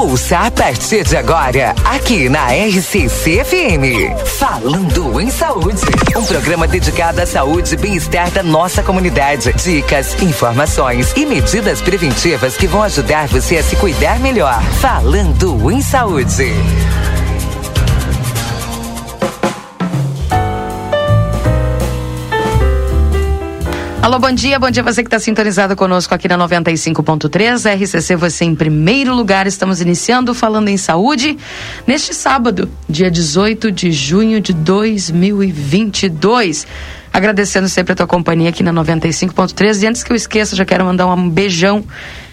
Ouça a partir de agora, aqui na RCC FM. Falando em Saúde. Um programa dedicado à saúde e bem-estar da nossa comunidade. Dicas, informações e medidas preventivas que vão ajudar você a se cuidar melhor. Falando em Saúde. Alô, bom dia, bom dia você que está sintonizado conosco aqui na 95.3, RCC você em primeiro lugar, estamos iniciando falando em saúde neste sábado, dia 18 de junho de 2022. Agradecendo sempre a tua companhia aqui na 95.3 e antes que eu esqueça, já quero mandar um beijão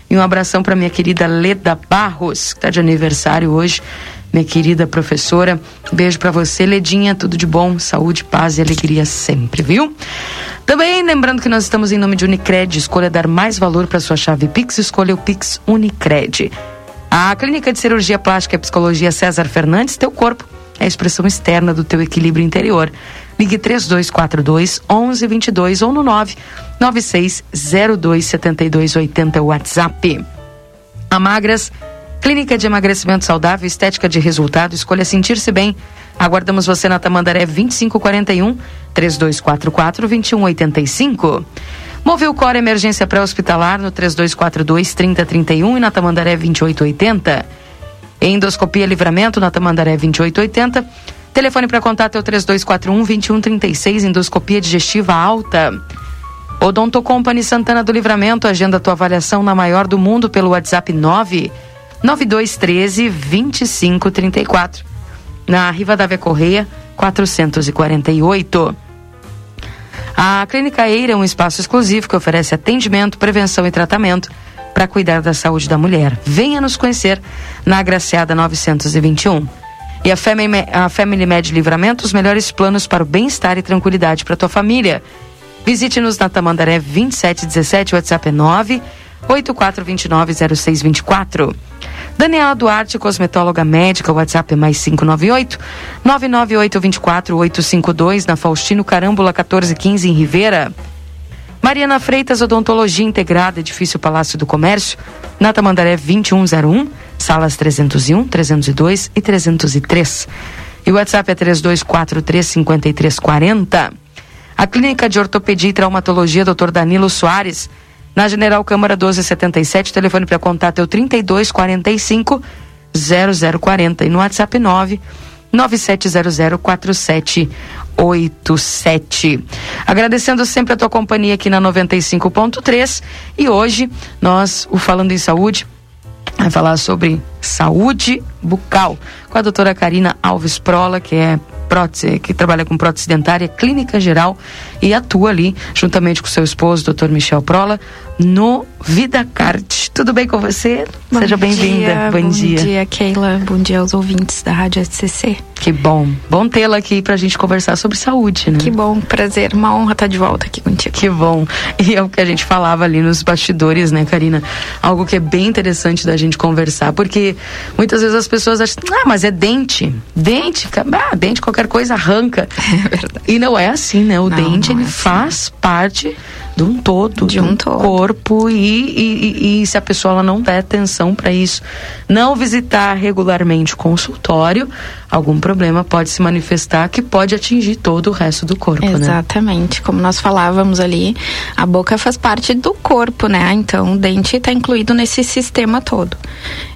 e um abração para minha querida Leda Barros, que está de aniversário hoje minha querida professora. Beijo para você, Ledinha. Tudo de bom, saúde, paz e alegria sempre, viu? Também lembrando que nós estamos em nome de Unicred. Escolha dar mais valor para sua chave Pix. Escolha o Pix Unicred. A Clínica de Cirurgia Plástica e Psicologia César Fernandes, teu corpo é a expressão externa do teu equilíbrio interior. Ligue 3242 1122 ou no 99602 7280 WhatsApp. A Magras Clínica de Emagrecimento Saudável, Estética de Resultado, escolha sentir-se bem. Aguardamos você na Tamandaré 2541 3244 2185. Moveu Cor Emergência Pré-Hospitalar no 3242 3031 e na Tamandaré 2880. Endoscopia Livramento na Tamandaré 2880. Telefone para contato é o 3241 2136, endoscopia digestiva alta. Odonto Company Santana do Livramento, agenda tua avaliação na maior do mundo pelo WhatsApp 9 9213 2534. Na Rivadavia Correia, 448. A Clínica Eira é um espaço exclusivo que oferece atendimento, prevenção e tratamento para cuidar da saúde da mulher. Venha nos conhecer na Agraciada 921. E a Family, a Family Med Livramento, os melhores planos para o bem-estar e tranquilidade para tua família. Visite-nos na Tamandaré 2717, WhatsApp é 9 84290624. Daniela Duarte, cosmetóloga médica, WhatsApp é mais 598 99824 na Faustino Carambula 1415 em Rivera. Mariana Freitas, Odontologia Integrada, Edifício Palácio do Comércio, na Tamandaré 2101, salas 301, 302 e 303. E o WhatsApp é 32435340. A Clínica de Ortopedia e Traumatologia Dr. Danilo Soares, na General Câmara 1277, telefone para contato é o 3245 0040 e no WhatsApp 9 97004787. Agradecendo sempre a tua companhia aqui na 95.3 e hoje nós, o Falando em Saúde, vai falar sobre saúde bucal com a doutora Karina Alves Prola, que é prótese, que trabalha com prótese dentária, clínica geral e atua ali, juntamente com seu esposo, doutor Michel Prola, no VidaCart. Tudo bem com você? Bom Seja bem-vinda. Bom, bom dia. Bom dia, Keila. Bom dia aos ouvintes da Rádio SCC. Que bom. Bom tê-la aqui pra gente conversar sobre saúde, né? Que bom, prazer. Uma honra estar de volta aqui contigo. Que bom. E é o que a gente falava ali nos bastidores, né, Karina? Algo que é bem interessante da gente conversar, porque muitas vezes as pessoas acham, ah, mas é dente. Dente, ah, dente, qualquer coisa arranca. É verdade. E não é assim, né? O não, dente, não é ele assim. faz parte de um todo, de um do todo. corpo e, e, e, se a pessoa ela não der atenção para isso, não visitar regularmente o consultório, algum problema pode se manifestar que pode atingir todo o resto do corpo, Exatamente. né? Exatamente, como nós falávamos ali, a boca faz parte do corpo, né? Então o dente está incluído nesse sistema todo.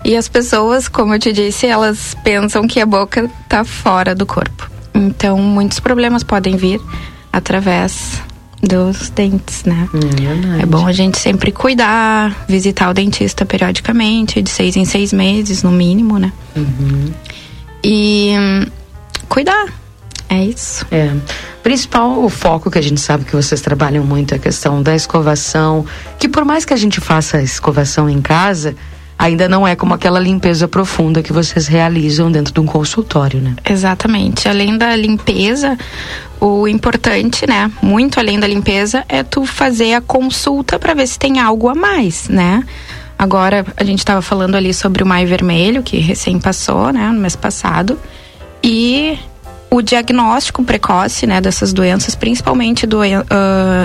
E as pessoas, como eu te disse, elas pensam que a boca está fora do corpo. Então muitos problemas podem vir através dos dentes, né? Hum, é bom a gente sempre cuidar, visitar o dentista periodicamente, de seis em seis meses, no mínimo, né? Uhum. E hum, cuidar. É isso. É. Principal o foco que a gente sabe que vocês trabalham muito é a questão da escovação, que por mais que a gente faça a escovação em casa, ainda não é como aquela limpeza profunda que vocês realizam dentro de um consultório, né? Exatamente. Além da limpeza, o importante, né, muito além da limpeza, é tu fazer a consulta para ver se tem algo a mais, né? Agora, a gente estava falando ali sobre o Maio Vermelho, que recém passou, né, no mês passado. E o diagnóstico precoce, né, dessas doenças, principalmente do, uh,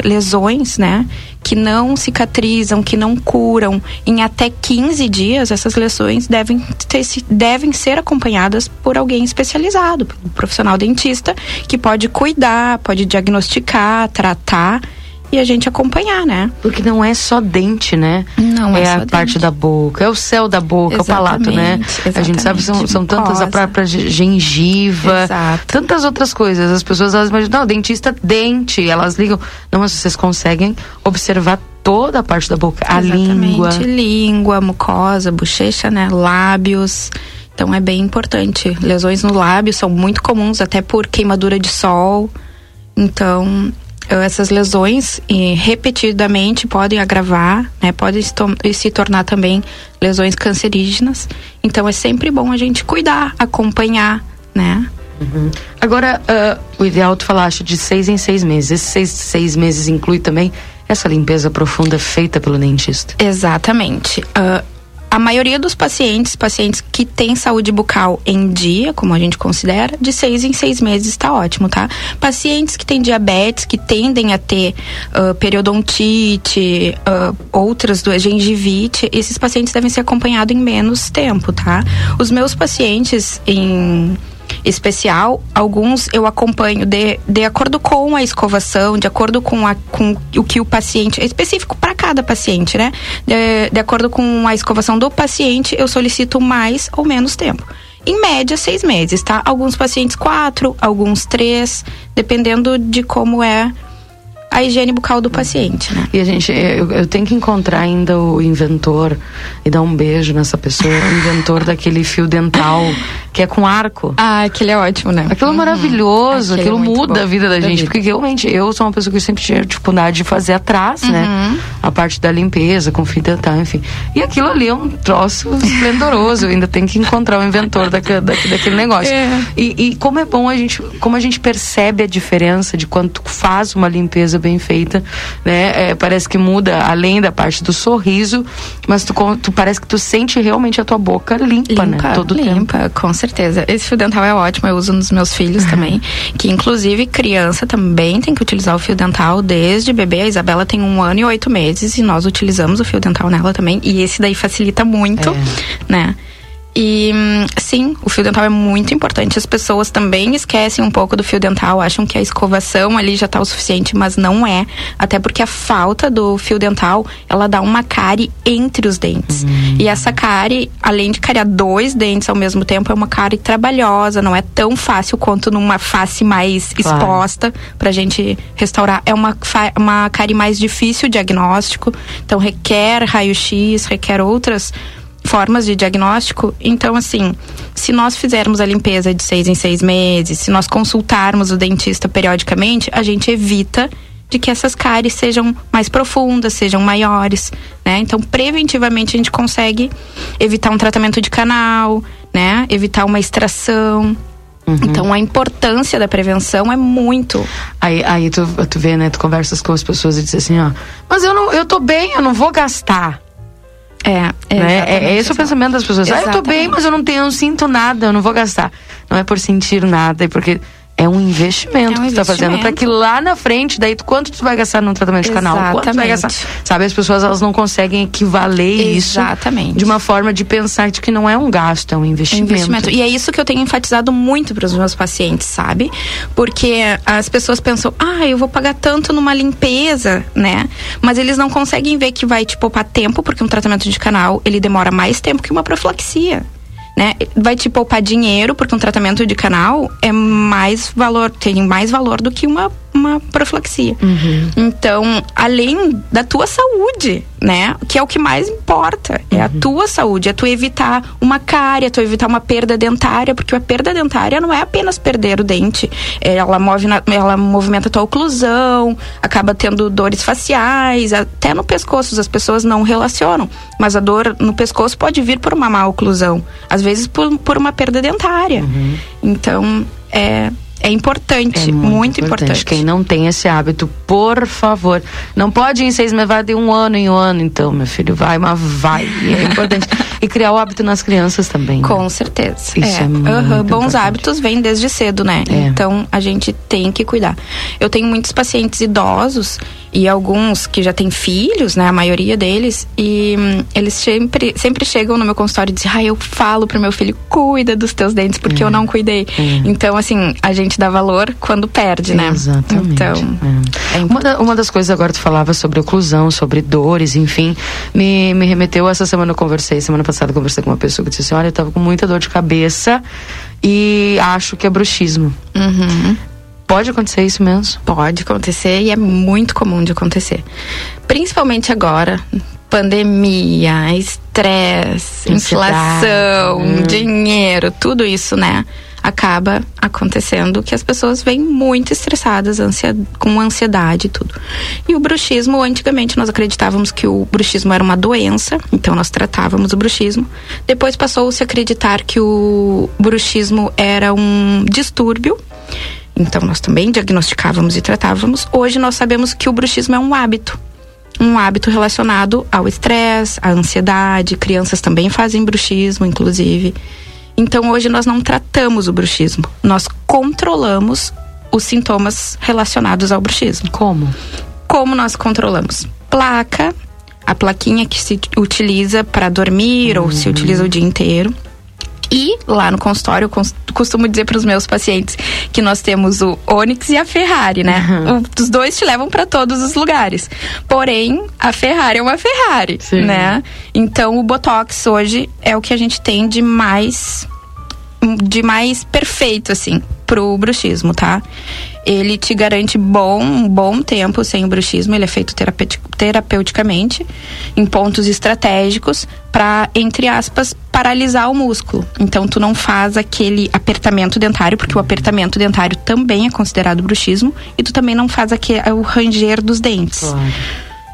lesões, né, que não cicatrizam, que não curam em até 15 dias, essas lesões devem, ter, devem ser acompanhadas por alguém especializado, um profissional dentista, que pode cuidar, pode diagnosticar, tratar e a gente acompanhar, né? Porque não é só dente, né? Não é, é a dente. parte da boca, é o céu da boca, exatamente, o palato, né? A gente sabe são, são tantas a própria gengiva, Exato. tantas outras coisas. As pessoas elas imaginam, não, dentista dente, elas ligam. Não, mas vocês conseguem observar toda a parte da boca, a língua, língua, mucosa, bochecha, né, lábios. Então é bem importante. Lesões no lábio são muito comuns até por queimadura de sol. Então, essas lesões repetidamente podem agravar, né, podem se tornar também lesões cancerígenas. Então é sempre bom a gente cuidar, acompanhar, né? Uhum. Agora, uh, o ideal tu falaste de seis em seis meses. Esses seis, seis meses inclui também essa limpeza profunda feita pelo dentista? Exatamente. Uh, a maioria dos pacientes, pacientes que têm saúde bucal em dia, como a gente considera, de seis em seis meses está ótimo, tá? Pacientes que têm diabetes, que tendem a ter uh, periodontite, uh, outras do gengivite, esses pacientes devem ser acompanhados em menos tempo, tá? Os meus pacientes em especial, alguns eu acompanho de, de acordo com a escovação, de acordo com, a, com o que o paciente, é específico para cada paciente, né? De, de acordo com a escovação do paciente, eu solicito mais ou menos tempo em média seis meses, tá? Alguns pacientes quatro, alguns três, dependendo de como é a higiene bucal do paciente, né? E a gente, eu, eu, tenho que encontrar ainda o inventor e dar um beijo nessa pessoa, o inventor daquele fio dental que é com arco. Ah, aquele é ótimo, né? Aquilo é uhum. maravilhoso, aquele aquilo é muda a vida da, da gente, vida. porque realmente eu sou uma pessoa que sempre tinha dificuldade de fazer atrás, né? uhum. né? A parte da limpeza, com fio dental, enfim. E aquilo ali é um troço esplendoroso, ainda tenho que encontrar o inventor daquele, daquele negócio. É. E, e como é bom a gente, como a gente percebe a diferença de quando tu faz uma limpeza bem feita, né? É, parece que muda além da parte do sorriso, mas tu, tu parece que tu sente realmente a tua boca limpa, né? limpa né? Todo limpa, tempo. com certeza. Esse fio dental é ótimo, eu uso nos meus filhos também, que inclusive criança também tem que utilizar o fio dental desde bebê. A Isabela tem um ano e oito meses e nós utilizamos o fio dental nela também. E esse daí facilita muito, é. né? E sim, o fio dental é muito importante. As pessoas também esquecem um pouco do fio dental, acham que a escovação ali já está o suficiente, mas não é. Até porque a falta do fio dental, ela dá uma cárie entre os dentes. Uhum. E essa cárie, além de cariar dois dentes ao mesmo tempo, é uma cárie trabalhosa, não é tão fácil quanto numa face mais claro. exposta pra gente restaurar. É uma, uma cárie mais difícil o diagnóstico, então requer raio-x, requer outras formas de diagnóstico. Então, assim, se nós fizermos a limpeza de seis em seis meses, se nós consultarmos o dentista periodicamente, a gente evita de que essas cáries sejam mais profundas, sejam maiores, né? Então, preventivamente a gente consegue evitar um tratamento de canal, né? Evitar uma extração. Uhum. Então a importância da prevenção é muito. Aí, aí tu, tu vê, né? Tu conversas com as pessoas e diz assim, ó, mas eu não, eu tô bem, eu não vou gastar. É, é, né? é, é esse o pensamento das pessoas. Exatamente. Ah, eu tô bem, mas eu não tenho, eu não sinto nada, eu não vou gastar. Não é por sentir nada, é porque é um investimento é um que tu tá fazendo para que lá na frente, daí quanto tu vai gastar no tratamento de canal? Quanto tu vai gastar? Sabe, as pessoas elas não conseguem equivaler Exatamente. isso de uma forma de pensar de que não é um gasto, é um investimento. É investimento. E é isso que eu tenho enfatizado muito para os meus pacientes, sabe? Porque as pessoas pensam, ah, eu vou pagar tanto numa limpeza, né? Mas eles não conseguem ver que vai te poupar tempo, porque um tratamento de canal ele demora mais tempo que uma profilaxia né? Vai te poupar dinheiro, porque um tratamento de canal é mais valor, tem mais valor do que uma uma profilaxia. Uhum. Então, além da tua saúde, né? Que é o que mais importa. É a uhum. tua saúde, é tu evitar uma cárie, é tu evitar uma perda dentária, porque a perda dentária não é apenas perder o dente. Ela, move na, ela movimenta a tua oclusão, acaba tendo dores faciais, até no pescoço. As pessoas não relacionam. Mas a dor no pescoço pode vir por uma má oclusão. Às vezes por, por uma perda dentária. Uhum. Então, é é importante, é muito, muito importante. importante. Quem não tem esse hábito, por favor, não pode ir em seis meses, vai de um ano em um ano, então, meu filho, vai, mas vai. É importante. E criar o hábito nas crianças também. Com né? certeza. Isso é Uhum. muito Bons importante. hábitos vêm desde cedo, né? É. Então a gente tem que cuidar. Eu tenho muitos pacientes idosos e alguns que já têm filhos, né? A maioria deles. E hum, eles sempre, sempre chegam no meu consultório e dizem: Ah, eu falo pro meu filho, cuida dos teus dentes, porque eu não cuidei. Então, assim, a gente dá valor quando perde, né? Exatamente. Então. É. é uma, da- uma das coisas agora tu falava sobre oclusão, sobre dores, enfim, me, me remeteu essa semana eu conversei, semana passada eu conversei com uma pessoa que disse assim, olha, eu tava com muita dor de cabeça e acho que é bruxismo. Uhum. Pode acontecer isso mesmo? Pode acontecer e é muito comum de acontecer. Principalmente agora, pandemia, estresse, inflação, Hum. dinheiro, tudo isso, né? Acaba acontecendo que as pessoas vêm muito estressadas, ansia, com ansiedade e tudo. E o bruxismo, antigamente nós acreditávamos que o bruxismo era uma doença, então nós tratávamos o bruxismo. Depois passou-se a acreditar que o bruxismo era um distúrbio então nós também diagnosticávamos e tratávamos. Hoje nós sabemos que o bruxismo é um hábito. Um hábito relacionado ao estresse, à ansiedade. Crianças também fazem bruxismo, inclusive. Então hoje nós não tratamos o bruxismo. Nós controlamos os sintomas relacionados ao bruxismo. Como? Como nós controlamos? Placa, a plaquinha que se utiliza para dormir ou se utiliza o dia inteiro. E lá no consultório, eu costumo dizer para os meus pacientes que nós temos o Onix e a Ferrari, né? O- os dois te levam para todos os lugares. Porém, a Ferrari é uma Ferrari, Sim. né? Então, o Botox hoje é o que a gente tem de mais de mais perfeito, assim, pro bruxismo, tá? Ele te garante bom, um bom tempo sem o bruxismo, ele é feito terapeuti- terapeuticamente, em pontos estratégicos, para entre aspas, paralisar o músculo. Então, tu não faz aquele apertamento dentário, porque o apertamento dentário também é considerado bruxismo, e tu também não faz aquele, o ranger dos dentes. Claro.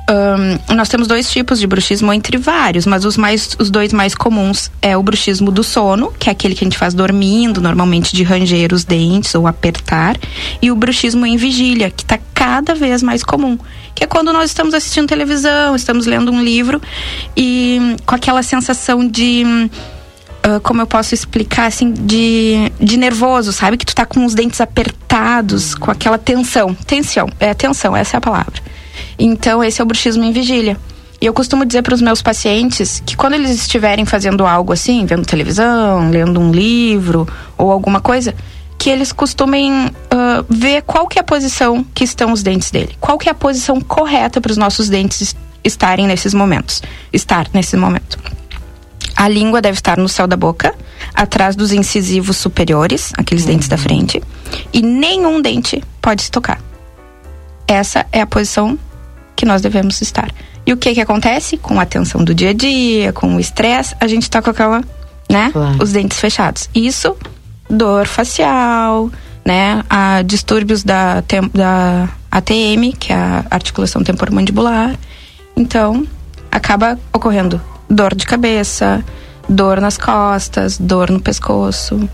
Ahn, nós temos dois tipos de bruxismo entre vários, mas os, mais, os dois mais comuns é o bruxismo do sono, que é aquele que a gente faz dormindo, normalmente de ranger os dentes ou apertar, e o bruxismo em vigília, que está cada vez mais comum, que é quando nós estamos assistindo televisão, estamos lendo um livro e hum, com aquela sensação de hum, ah, como eu posso explicar, assim, de, de nervoso, sabe? Que tu tá com os dentes apertados, com aquela tensão. Tensão, é tensão, essa é a palavra. Então, esse é o bruxismo em vigília. E eu costumo dizer para os meus pacientes que quando eles estiverem fazendo algo assim, vendo televisão, lendo um livro ou alguma coisa, que eles costumem ah, ver qual que é a posição que estão os dentes dele. Qual que é a posição correta para os nossos dentes es- estarem nesses momentos. Estar nesse momento. A língua deve estar no céu da boca, atrás dos incisivos superiores, aqueles dentes da frente, e nenhum dente pode se tocar. Essa é a posição que nós devemos estar. E o que que acontece? Com a tensão do dia a dia, com o estresse, a gente tá com aquela, né? Claro. Os dentes fechados. Isso, dor facial, né? A distúrbios da, da ATM, que é a articulação temporomandibular. Então, acaba ocorrendo dor de cabeça, dor nas costas, dor no pescoço,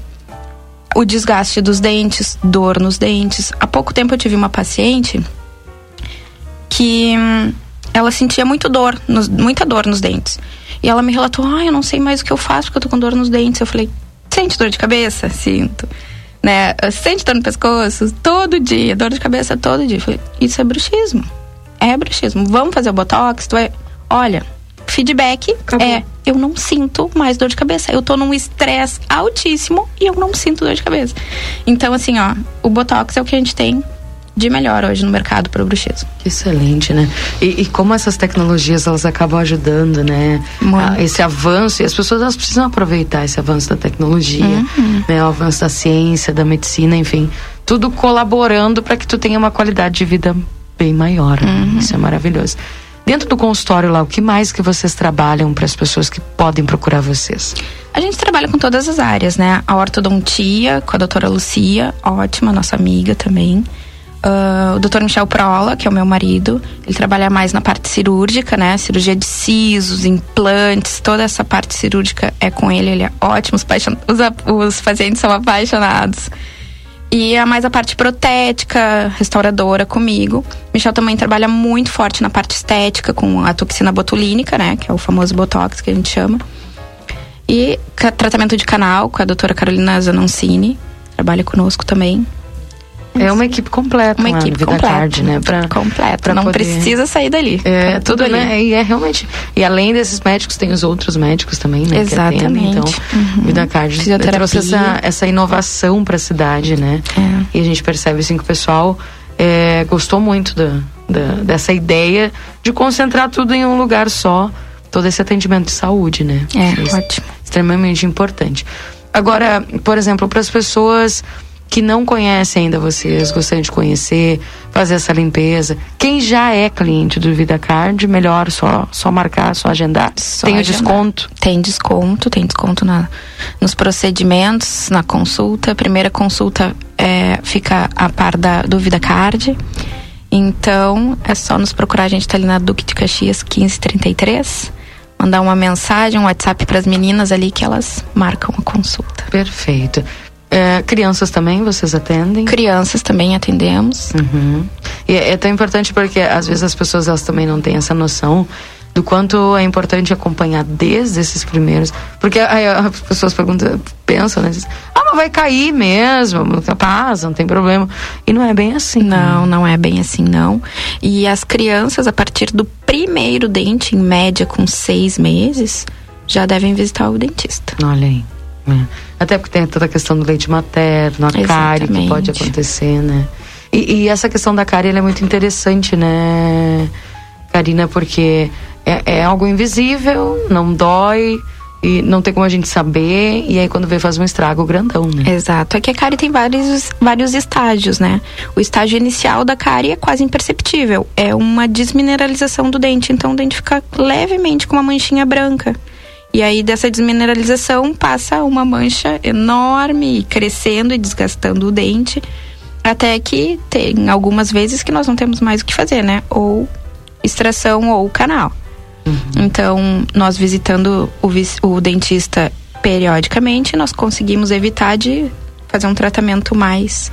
o desgaste dos dentes, dor nos dentes. Há pouco tempo eu tive uma paciente que hum, ela sentia muito dor, nos- muita dor nos dentes. E ela me relatou: "Ah, eu não sei mais o que eu faço porque eu tô com dor nos dentes". Eu falei: "Sente dor de cabeça?" Sinto. Né? Sente dor no pescoço todo dia, dor de cabeça todo dia. Eu falei: "Isso é bruxismo". É bruxismo. Vamos fazer o botox, tu vai Olha, feedback é: eu não sinto mais dor de cabeça. Eu tô num estresse altíssimo e eu não sinto dor de cabeça. Então, assim, ó, o Botox é o que a gente tem de melhor hoje no mercado para o bruxismo. Excelente, né? E, e como essas tecnologias elas acabam ajudando, né? A- esse avanço, e as pessoas elas precisam aproveitar esse avanço da tecnologia, Uhum. né? O avanço da ciência, da medicina, enfim, tudo colaborando para que tu tenha uma qualidade de vida bem maior. né? Uhum. Isso é maravilhoso. Dentro do consultório lá, o que mais que vocês trabalham para as pessoas que podem procurar vocês? A gente trabalha com todas as áreas, né? A ortodontia, com a doutora Lucia, ótima, nossa amiga também. Ah, o doutor Michel Prola, que é o meu marido, ele trabalha mais na parte cirúrgica, né? Cirurgia de sisos, implantes, toda essa parte cirúrgica é com ele, ele é ótimo, os, os, os pacientes são apaixonados. E a mais a parte protética, restauradora comigo. Michel também trabalha muito forte na parte estética, com a toxina botulínica, né? Que é o famoso Botox que a gente chama. E tratamento de canal com a doutora Carolina Zanoncini, trabalha conosco também. É uma equipe completa, uma equipe completa, Card, né? Pra, completa, pra não poder... precisa sair dali. É, tá tudo, ali. né? E é realmente. E além desses médicos, tem os outros médicos também, né? Exatamente. Atendem, então, uhum. Vida Card trouxe essa, essa inovação para a cidade, né? É. E a gente percebe assim que o pessoal é, gostou muito da, da, dessa ideia de concentrar tudo em um lugar só, todo esse atendimento de saúde, né? É, Isso ótimo. Extremamente importante. Agora, por exemplo, para as pessoas que não conhecem ainda vocês, gostariam de conhecer, fazer essa limpeza. Quem já é cliente do VidaCard, melhor só, só marcar, só agendar. Só tem agendar. o desconto? Tem desconto, tem desconto na, nos procedimentos, na consulta. A primeira consulta é, fica a par da, do VidaCard. Então, é só nos procurar. A gente está ali na Duque de Caxias 1533 mandar uma mensagem, um WhatsApp para as meninas ali que elas marcam a consulta. Perfeito. É, crianças também vocês atendem? Crianças também atendemos. Uhum. E é, é, tão importante porque às vezes as pessoas elas também não têm essa noção do quanto é importante acompanhar desde esses primeiros. Porque aí as pessoas perguntam, pensam, né? Ah, mas vai cair mesmo, capaz, não tem problema. E não é bem assim. Não, não é bem assim, não. E as crianças, a partir do primeiro dente, em média com seis meses, já devem visitar o dentista. Olha aí. É. Até porque tem toda a questão do leite materno, a cárie que pode acontecer, né? E, e essa questão da cárie é muito interessante, né, Karina? Porque é, é, algo invisível, não dói e não tem como a gente saber e aí quando vê faz um estrago grandão, né? Exato. É que a cárie tem vários, vários estágios, né? O estágio inicial da cárie é quase imperceptível. É uma desmineralização do dente, então o dente fica levemente com uma manchinha branca. E aí dessa desmineralização passa uma mancha enorme, crescendo e desgastando o dente, até que tem algumas vezes que nós não temos mais o que fazer, né? Ou extração ou canal. Uhum. Então, nós visitando o, o dentista periodicamente, nós conseguimos evitar de fazer um tratamento mais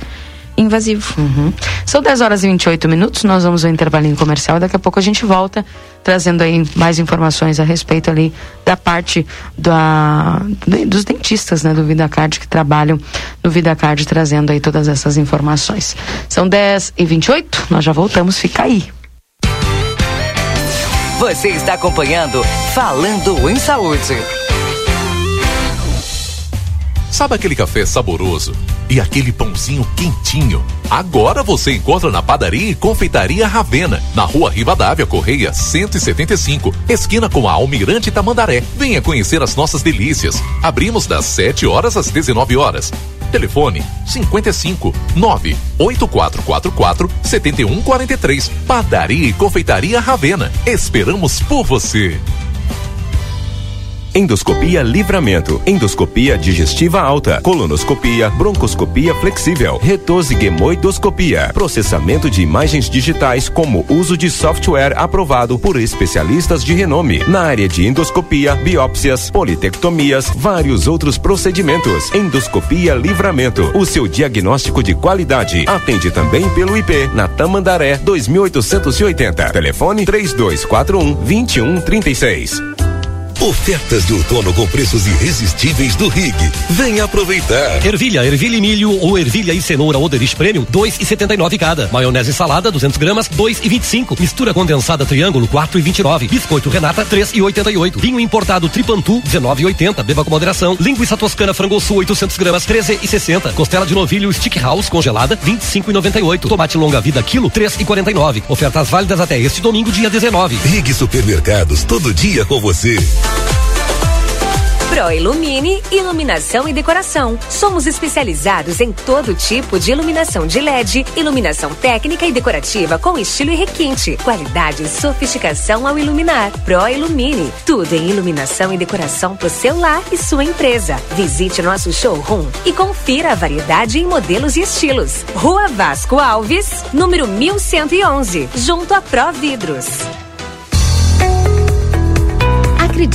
invasivo. Uhum. São 10 horas e 28 minutos, nós vamos ao intervalinho comercial daqui a pouco a gente volta trazendo aí mais informações a respeito ali da parte da, dos dentistas, né, do VidaCard que trabalham no VidaCard trazendo aí todas essas informações. São 10 e 28, nós já voltamos, fica aí. Você está acompanhando Falando em Saúde. Sabe aquele café saboroso e aquele pãozinho quentinho? Agora você encontra na padaria e confeitaria Ravena, na rua Rivadavia Correia 175, esquina com a Almirante Tamandaré. Venha conhecer as nossas delícias. Abrimos das 7 horas às 19 horas. Telefone 55 98444 7143. Padaria e confeitaria Ravena. Esperamos por você. Endoscopia Livramento, endoscopia digestiva alta, colonoscopia, broncoscopia flexível, retosiguemoidoscopia, processamento de imagens digitais como uso de software aprovado por especialistas de renome na área de endoscopia, biópsias, politectomias, vários outros procedimentos. Endoscopia Livramento, o seu diagnóstico de qualidade. Atende também pelo IP na Tamandaré 2880. Telefone 3241 2136. Ofertas de outono com preços irresistíveis do Rig. Venha aproveitar. Ervilha, ervilha e milho ou ervilha e cenoura Oderich Premium, 2,79 cada. Maionese salada, 200 gramas, 2,25. Mistura condensada triângulo, 4,29. Biscoito Renata, 3,88. Vinho importado Tripantu, 19,80. Beba com moderação. Linguiça toscana frango sul, 800 gramas, 13,60. Costela de novilho Stick House congelada, 25,98. Tomate longa vida quilo, 3,49. Ofertas válidas até este domingo, dia 19. Rig Supermercados, todo dia com você. Pro Ilumine, iluminação e decoração. Somos especializados em todo tipo de iluminação de LED, iluminação técnica e decorativa com estilo e requinte, qualidade e sofisticação ao iluminar. Pro Ilumine, tudo em iluminação e decoração para o seu lar e sua empresa. Visite nosso showroom e confira a variedade em modelos e estilos. Rua Vasco Alves, número 1111, junto a Pro Vidros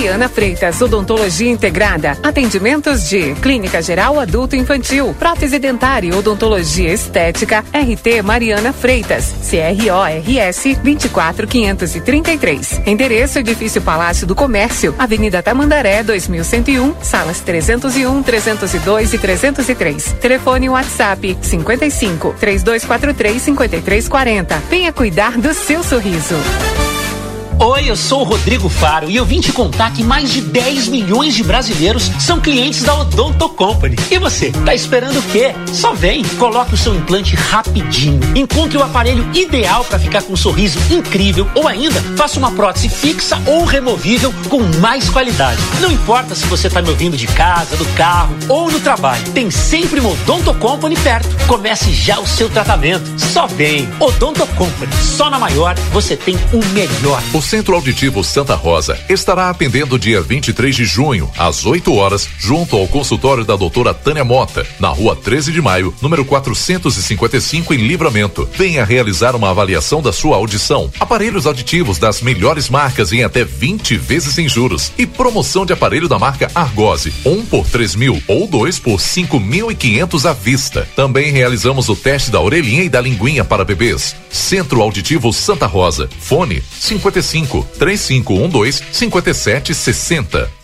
Mariana Freitas, Odontologia Integrada. Atendimentos de Clínica Geral Adulto Infantil, Prótese Dentária e Odontologia Estética, RT Mariana Freitas, CRORS 24533. Endereço Edifício Palácio do Comércio, Avenida Tamandaré 2101, salas 301, 302 e 303. Telefone WhatsApp 55 3243 5340. Venha cuidar do seu sorriso. Oi, eu sou o Rodrigo Faro e eu vim te contar que mais de 10 milhões de brasileiros são clientes da Odonto Company. E você, tá esperando o quê? Só vem, coloque o seu implante rapidinho. Encontre o aparelho ideal para ficar com um sorriso incrível ou ainda faça uma prótese fixa ou removível com mais qualidade. Não importa se você tá me ouvindo de casa, do carro ou no trabalho, tem sempre uma Odonto Company perto. Comece já o seu tratamento. Só vem. Odonto Company, só na maior você tem o melhor. Centro Auditivo Santa Rosa estará atendendo dia 23 de junho, às 8 horas, junto ao consultório da doutora Tânia Mota, na rua 13 de maio, número 455, em Livramento. Venha realizar uma avaliação da sua audição. Aparelhos auditivos das melhores marcas em até 20 vezes sem juros. E promoção de aparelho da marca Argose, um por 3 mil ou dois por 5.500 à vista. Também realizamos o teste da orelhinha e da linguinha para bebês. Centro Auditivo Santa Rosa. Fone 55 3512 5760.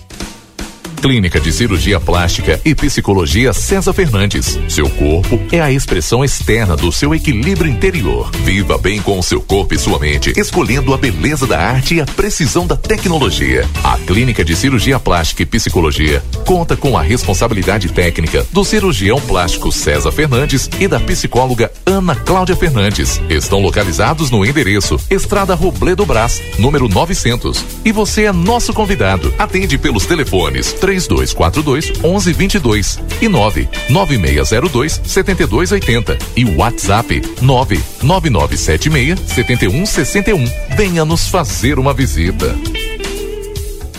Clínica de Cirurgia Plástica e Psicologia César Fernandes. Seu corpo é a expressão externa do seu equilíbrio interior. Viva bem com o seu corpo e sua mente, escolhendo a beleza da arte e a precisão da tecnologia. A Clínica de Cirurgia Plástica e Psicologia conta com a responsabilidade técnica do cirurgião plástico César Fernandes e da psicóloga Ana Cláudia Fernandes. Estão localizados no endereço Estrada Robledo Brás, número 900. E você é nosso convidado. Atende pelos telefones 3242 1122 e 99602 7280 e WhatsApp 99976 7161. Venha nos fazer uma visita.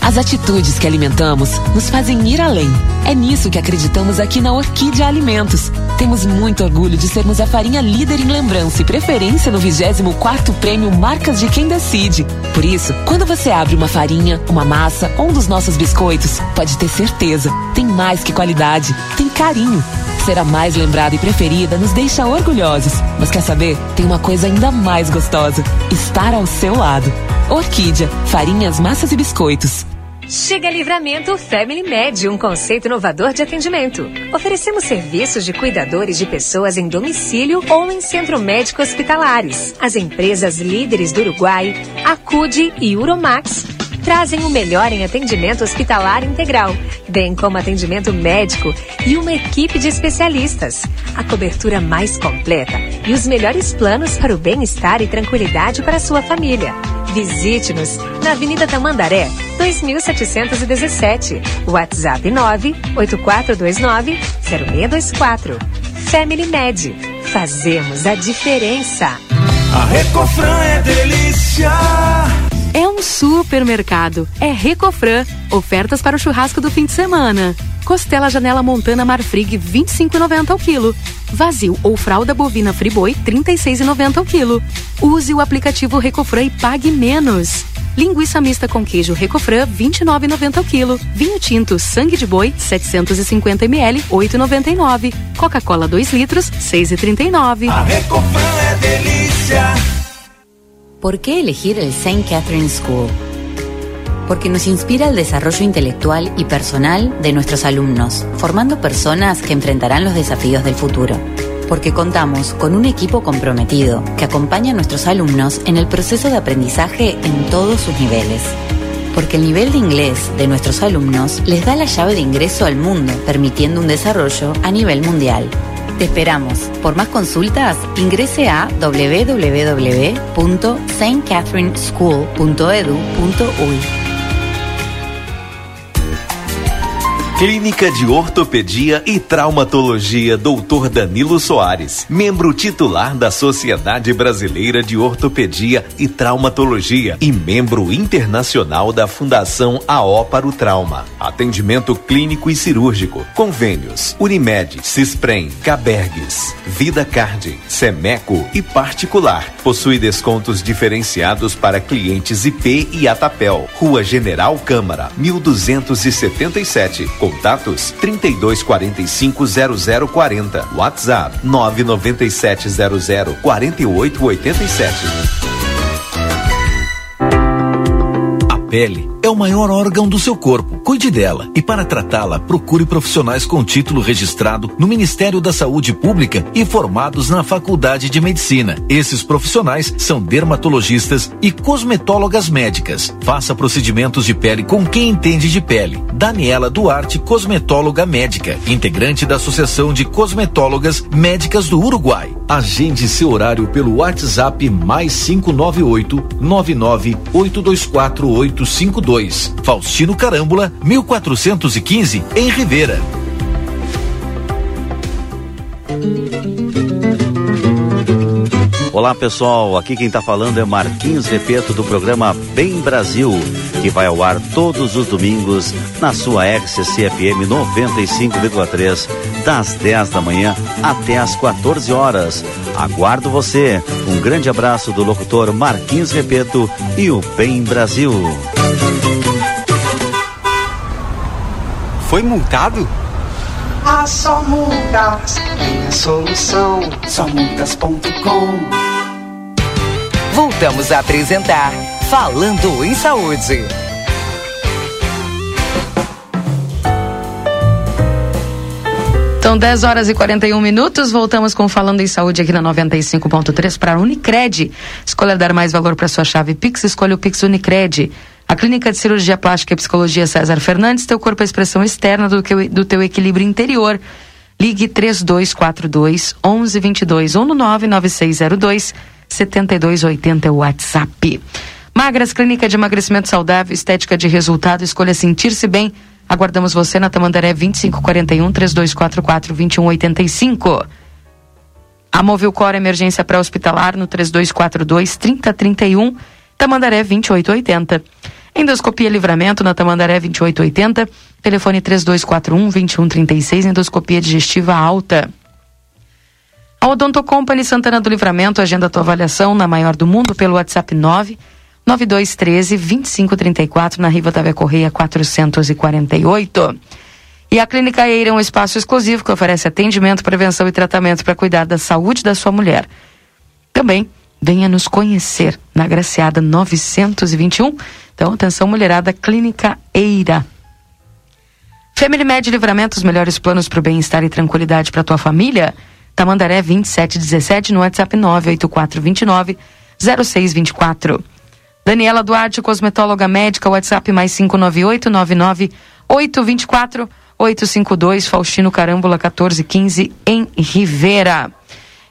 As atitudes que alimentamos nos fazem ir além. É nisso que acreditamos aqui na Orquídea Alimentos. Temos muito orgulho de sermos a farinha líder em lembrança e preferência no 24 Prêmio Marcas de Quem Decide. Por isso, quando você abre uma farinha, uma massa ou um dos nossos biscoitos, pode ter certeza, tem mais que qualidade, tem carinho. Ser a mais lembrada e preferida nos deixa orgulhosos. Mas quer saber? Tem uma coisa ainda mais gostosa: estar ao seu lado. Orquídea, farinhas, massas e biscoitos. Chega Livramento Family Med, um conceito inovador de atendimento. Oferecemos serviços de cuidadores de pessoas em domicílio ou em centro médico hospitalares. As empresas líderes do Uruguai, Acude e Uromax trazem o melhor em atendimento hospitalar integral, bem como atendimento médico e uma equipe de especialistas. A cobertura mais completa e os melhores planos para o bem-estar e tranquilidade para a sua família. Visite-nos na Avenida Tamandaré, 2717. WhatsApp 98429 0624. Family Med. Fazemos a diferença. A Recofran é delícia. É um supermercado. É Recofran. Ofertas para o churrasco do fim de semana. Costela Janela Montana Marfrig 25,90 ao quilo. Vazio ou fralda bovina Friboi 36,90 ao quilo. Use o aplicativo Recofran e pague menos. Linguiça mista com queijo Recofran 29,90 ao quilo. Vinho tinto Sangue de Boi 750 ml 8,99. Coca-Cola 2 litros 6,39. A Recofran é delícia. ¿Por qué elegir el St. Catherine School? Porque nos inspira el desarrollo intelectual y personal de nuestros alumnos, formando personas que enfrentarán los desafíos del futuro. Porque contamos con un equipo comprometido que acompaña a nuestros alumnos en el proceso de aprendizaje en todos sus niveles. Porque el nivel de inglés de nuestros alumnos les da la llave de ingreso al mundo, permitiendo un desarrollo a nivel mundial. Te esperamos. Por más consultas, ingrese a www.stcatherineschool.edu.uy. Clínica de Ortopedia e Traumatologia Dr. Danilo Soares, membro titular da Sociedade Brasileira de Ortopedia e Traumatologia e membro internacional da Fundação AO para o Trauma. Atendimento clínico e cirúrgico. Convênios: Unimed, Cisprem, Cabergues, Vida Card, Semeco e particular. Possui descontos diferenciados para clientes IP e Atapel. Rua General Câmara, 1277. Contatos 3245 0040. WhatsApp 99700 4887. Pele é o maior órgão do seu corpo. Cuide dela. E para tratá-la, procure profissionais com título registrado no Ministério da Saúde Pública e formados na Faculdade de Medicina. Esses profissionais são dermatologistas e cosmetólogas médicas. Faça procedimentos de pele com quem entende de pele. Daniela Duarte, cosmetóloga médica, integrante da Associação de Cosmetólogas Médicas do Uruguai. Agende seu horário pelo WhatsApp mais 598 99 824 852 Faustino Carâmbula, 1415, em Rivera. Olá pessoal, aqui quem está falando é Marquinhos Repeto do programa Bem Brasil, que vai ao ar todos os domingos na sua RCC-FM 95,3, das 10 da manhã até as 14 horas. Aguardo você. Um grande abraço do locutor Marquinhos Repeto e o Bem Brasil. Foi multado? Ah, só multas tem a solução. Somultas.com Voltamos a apresentar Falando em Saúde. São 10 horas e 41 minutos. Voltamos com Falando em Saúde aqui na 95.3 para a Unicred. Escolha dar mais valor para sua chave Pix, escolha o Pix Unicred. A Clínica de Cirurgia Plástica e Psicologia César Fernandes, teu corpo é a expressão externa do, que, do teu equilíbrio interior. Ligue 3242 1122 ou no 99602 7280 é o WhatsApp. Magras, Clínica de Emagrecimento Saudável, Estética de Resultado, escolha sentir-se bem. Aguardamos você na Tamandaré 2541 3244 2185. A Movilcor Emergência Pré-Hospitalar no 3242 3031, Tamandaré 2880. Endoscopia Livramento na Tamandaré 2880, telefone 3241 2136, endoscopia digestiva alta. A Odonto Company Santana do Livramento agenda tua avaliação na maior do mundo pelo WhatsApp 9 9213 2534 na Riva Tavia Correia 448. E a Clínica Eira é um espaço exclusivo que oferece atendimento, prevenção e tratamento para cuidar da saúde da sua mulher. Também venha nos conhecer na Graciada 921. Então, atenção mulherada, Clínica Eira. Family Med Livramento, os melhores planos para o bem-estar e tranquilidade para tua família. Tamandaré 2717 no WhatsApp 98429 0624. Daniela Duarte, cosmetóloga médica, WhatsApp mais 598 99 824 852, Faustino Carâmbula 1415 em Rivera.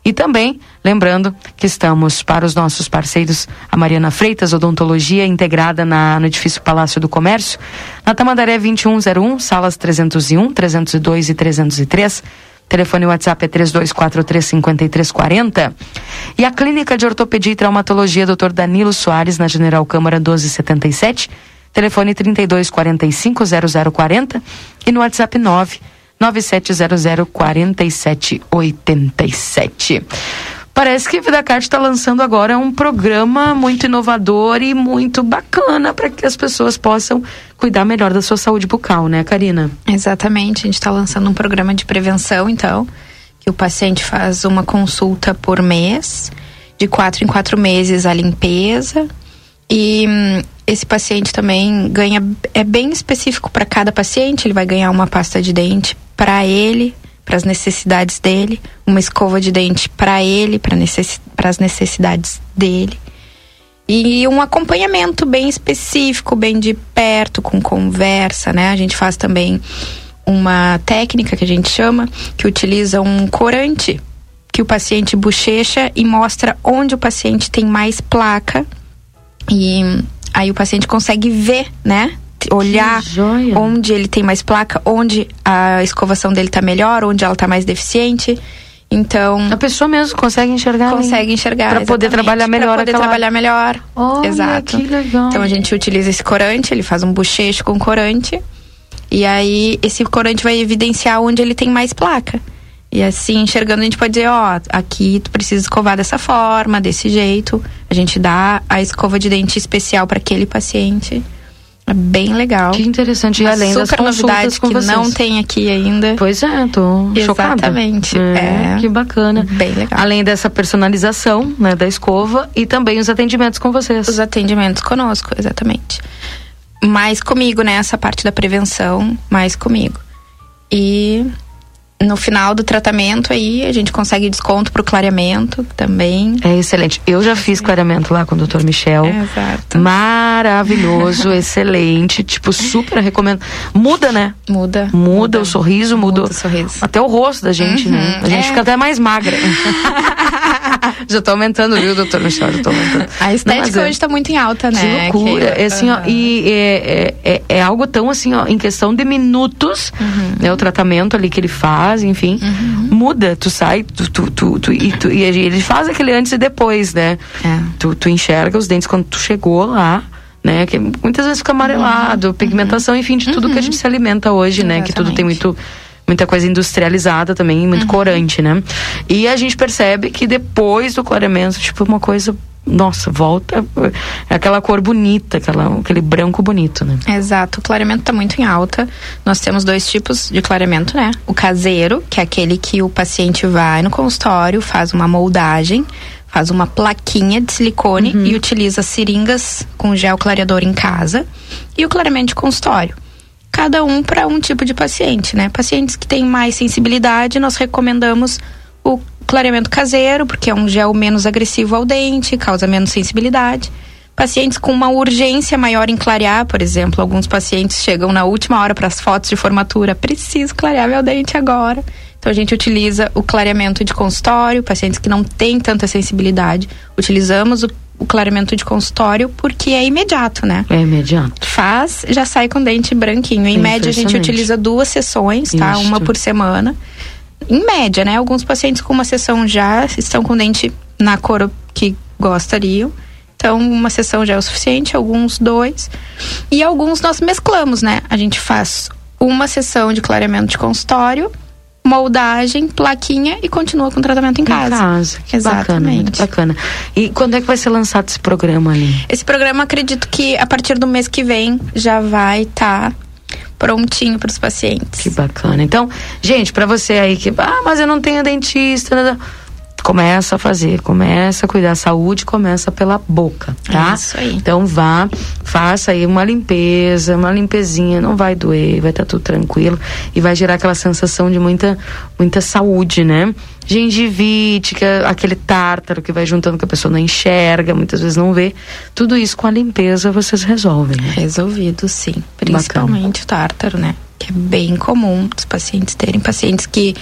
E também, lembrando que estamos para os nossos parceiros, a Mariana Freitas, Odontologia, integrada na, no edifício Palácio do Comércio, na Tamandaré 2101, salas 301, 302 e 303. Telefone WhatsApp é 3243-5340. E a Clínica de Ortopedia e Traumatologia, Dr. Danilo Soares, na General Câmara 1277. Telefone 3245-0040 e no WhatsApp 9 97004787. Parece que a VidaCard está lançando agora um programa muito inovador e muito bacana para que as pessoas possam cuidar melhor da sua saúde bucal, né, Karina? Exatamente, a gente está lançando um programa de prevenção, então, que o paciente faz uma consulta por mês, de quatro em quatro meses a limpeza. E hum, esse paciente também ganha é bem específico para cada paciente, ele vai ganhar uma pasta de dente para ele, para as necessidades dele, uma escova de dente para ele, para necess, as necessidades dele. E um acompanhamento bem específico, bem de perto, com conversa, né? A gente faz também uma técnica que a gente chama, que utiliza um corante que o paciente bochecha e mostra onde o paciente tem mais placa. E aí o paciente consegue ver, né? Olhar onde ele tem mais placa, onde a escovação dele tá melhor, onde ela tá mais deficiente. Então. A pessoa mesmo consegue enxergar. Consegue enxergar. Pra poder trabalhar melhor Pra poder aquela- trabalhar melhor. Olha, Exato. que legal. Então a gente utiliza esse corante, ele faz um bochecho com corante. E aí esse corante vai evidenciar onde ele tem mais placa. E assim, enxergando, a gente pode dizer, ó, aqui tu precisa escovar dessa forma, desse jeito. A gente dá a escova de dente especial para aquele paciente. É bem legal. Que interessante. E além das super consultas novidade com que vocês. não tem aqui ainda. Pois é, tô chocada. Exatamente. É, É. Que bacana. Bem legal. Além dessa personalização, né, da escova e também os atendimentos com vocês. Os atendimentos conosco, exatamente. Mais comigo, né? Essa parte da prevenção, mais comigo. E no final do tratamento aí, a gente consegue desconto pro clareamento também. É excelente. Eu já fiz clareamento lá com o Dr. Michel. É, exato. Maravilhoso, excelente. Tipo, super recomendo. Muda, né? Muda. Muda, o sorriso, muda, o sorriso. até o rosto da gente, né? Uhum, A gente é. fica até mais magra. já tô aumentando, viu, doutor Michel? Já tô aumentando. A estética é- hoje tá muito em alta, né? Que loucura. Que- É assim, ó, e é, é, é, é algo tão assim, ó, em questão de minutos, Uhum. né? O tratamento ali que ele faz, enfim, muda. Tu sai, tu, tu, tu, tu- e, tu- e ele faz aquele antes e depois, né? É. Tu, tu enxerga os dentes quando tu chegou lá. Né, que muitas vezes fica Uhum. amarelado, pigmentação, enfim, de tudo que a gente se alimenta hoje, né? Que tudo tem muito muita coisa industrializada também, muito corante, né? E a gente percebe que depois do clareamento, tipo, uma coisa, nossa, volta é aquela cor bonita, aquela, aquele branco bonito, né? Exato, o clareamento está muito em alta. Nós temos dois tipos de clareamento, né? O caseiro, que é aquele que o paciente vai no consultório, faz uma moldagem, faz uma plaquinha de silicone e utiliza seringas com gel clareador em casa. E o clareamento de consultório. Cada um para um tipo de paciente, né? Pacientes que têm mais sensibilidade, nós recomendamos o clareamento caseiro, porque é um gel menos agressivo ao dente, causa menos sensibilidade. Pacientes com uma urgência maior em clarear, por exemplo, alguns pacientes chegam na última hora para as fotos de formatura, preciso clarear meu dente agora. Então a gente utiliza o clareamento de consultório, pacientes que não têm tanta sensibilidade, utilizamos o, o clareamento de consultório porque é imediato, né? É imediato. Faz, já sai com dente branquinho. Em É média a gente utiliza duas sessões, tá? Isto. Uma por semana. Em média, né? Alguns pacientes com uma sessão já estão com dente na cor que gostariam. Então, uma sessão já é o suficiente, alguns dois. E alguns nós mesclamos, né? A gente faz uma sessão de clareamento de consultório, moldagem, plaquinha e continua com o tratamento em casa. Em casa. Que bacana, Exatamente. muito bacana. E quando é que vai ser lançado esse programa ali? Esse programa acredito que a partir do mês que vem já vai estar prontinho para os pacientes. Que bacana. Então, gente, pra você aí que, ah, mas eu não tenho dentista, nada. Começa a fazer, começa a cuidar. Saúde começa pela boca, tá? É isso aí. Então vá, faça aí uma limpeza, uma limpezinha, não vai doer, vai estar tudo tranquilo e vai gerar aquela sensação de muita, muita saúde, né? Gengivite, que é aquele tártaro que vai juntando que a pessoa não enxerga, muitas vezes não vê. Tudo isso com a limpeza vocês resolvem, né? Resolvido, sim. Principalmente o tártaro, né? Que é bem comum os pacientes terem. Pacientes que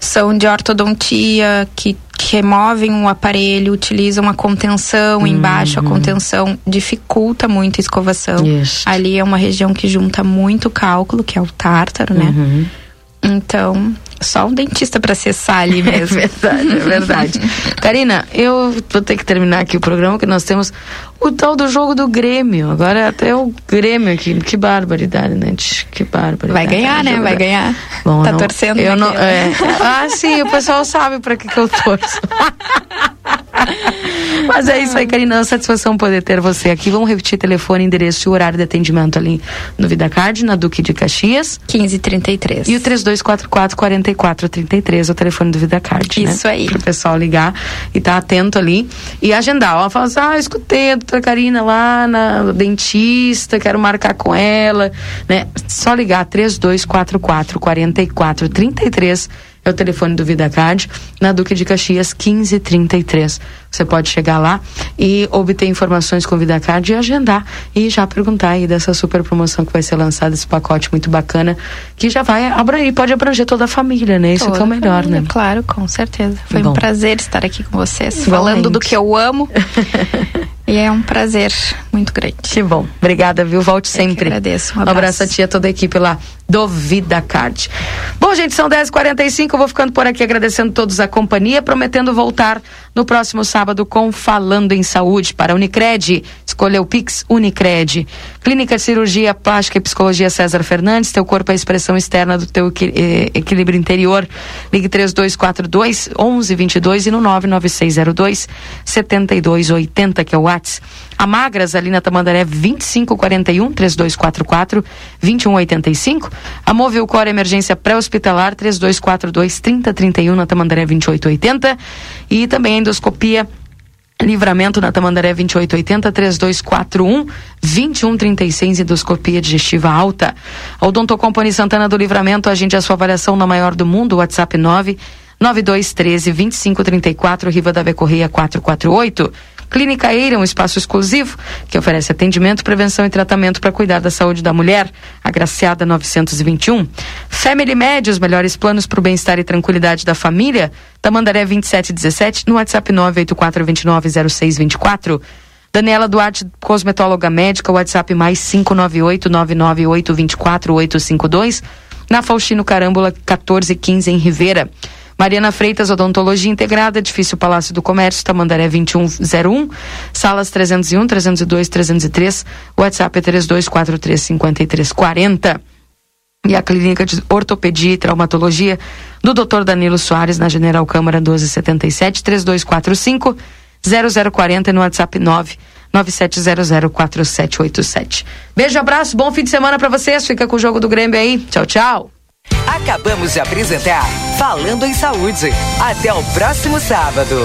são de ortodontia, que removem o aparelho, utilizam a contenção embaixo, a contenção dificulta muito a escovação. Isso. Ali é uma região que junta muito cálculo, que é o tártaro, né? Uhum. Então, só um dentista para acessar ali mesmo. É verdade, é verdade. Karina, eu vou ter que terminar aqui o programa, que nós temos o tal do jogo do Grêmio. Agora até o Grêmio aqui. Que barbaridade, né? Que barbaridade. Vai ganhar, né? Vai ganhar. Bom, tá não- torcendo. Eu né, não, que- é. Ah, sim, o pessoal sabe pra que, que eu torço. Mas é isso aí, Karina. É uma satisfação poder ter você aqui. Vamos repetir telefone, endereço e horário de atendimento ali no VidaCard, na Duque de Caxias. 1533. E o 3244-4433 é o telefone do VidaCard. Isso né? aí. Para o pessoal ligar e estar atento ali e agendar. Ó, fala assim, ah, escutei a doutora Karina lá na dentista, quero marcar com ela, né? Só ligar 3244-4433 é o telefone do VidaCard, na Duque de Caxias 1533. Você pode chegar lá e obter informações com o VidaCard e agendar e já perguntar aí dessa super promoção que vai ser lançada, esse pacote muito bacana, que já vai abranger, pode abranger toda a família, né? Isso que é o Toda melhor, família, né? Claro, com certeza. Foi Bom. um prazer estar aqui com vocês, Igualmente. falando do que eu amo. E é um prazer muito grande. Que bom. Obrigada, viu? Volte sempre. agradeço. Um Um abraço. abraço a tia, toda a equipe lá do Vida Card. Bom, gente, são 10h45. Eu vou ficando por aqui agradecendo todos a companhia, prometendo voltar no próximo sábado com Falando em Saúde para a Unicred. Escolheu o Pix Unicred. Clínica de Cirurgia Plástica e Psicologia César Fernandes. Teu corpo é a expressão externa do teu equi- eh, equilíbrio interior. Ligue 3242 1122 e no 99602 7280, que é o WhatsApp. A Magras, ali na Tamandaré 2541 3244 2185. A Móvel Core Emergência Pré-Hospitalar 3242 3031 na Tamandaré 2880. E também a endoscopia Livramento na Tamandaré 2880 3241 2136 endoscopia digestiva alta. A Odonto Company Santana do Livramento, agende a sua avaliação na maior do mundo, WhatsApp 9 9213 2534 Riva da Correia 448. Clínica Eira, um espaço exclusivo que oferece atendimento, prevenção e tratamento para cuidar da saúde da mulher. Agraciada 921. Family Med, os melhores planos para o bem-estar e tranquilidade da família. Tamandaré 2717, no WhatsApp 984290624. Daniela Duarte, cosmetóloga médica, WhatsApp mais 598-99824-852. Na Faustino Carâmbula, 1415, em Rivera. Mariana Freitas, Odontologia Integrada, Edifício Palácio do Comércio, Tamandaré 2101, salas 301, 302, 303, WhatsApp é 32435340. E a Clínica de Ortopedia e Traumatologia do Dr. Danilo Soares, na General Câmara 1277, 3245 0040 e no WhatsApp 9 97004787. Beijo, abraço, bom fim de semana pra vocês. Fica com o jogo do Grêmio aí. Tchau, tchau. Acabamos de apresentar Falando em Saúde. Até o próximo sábado.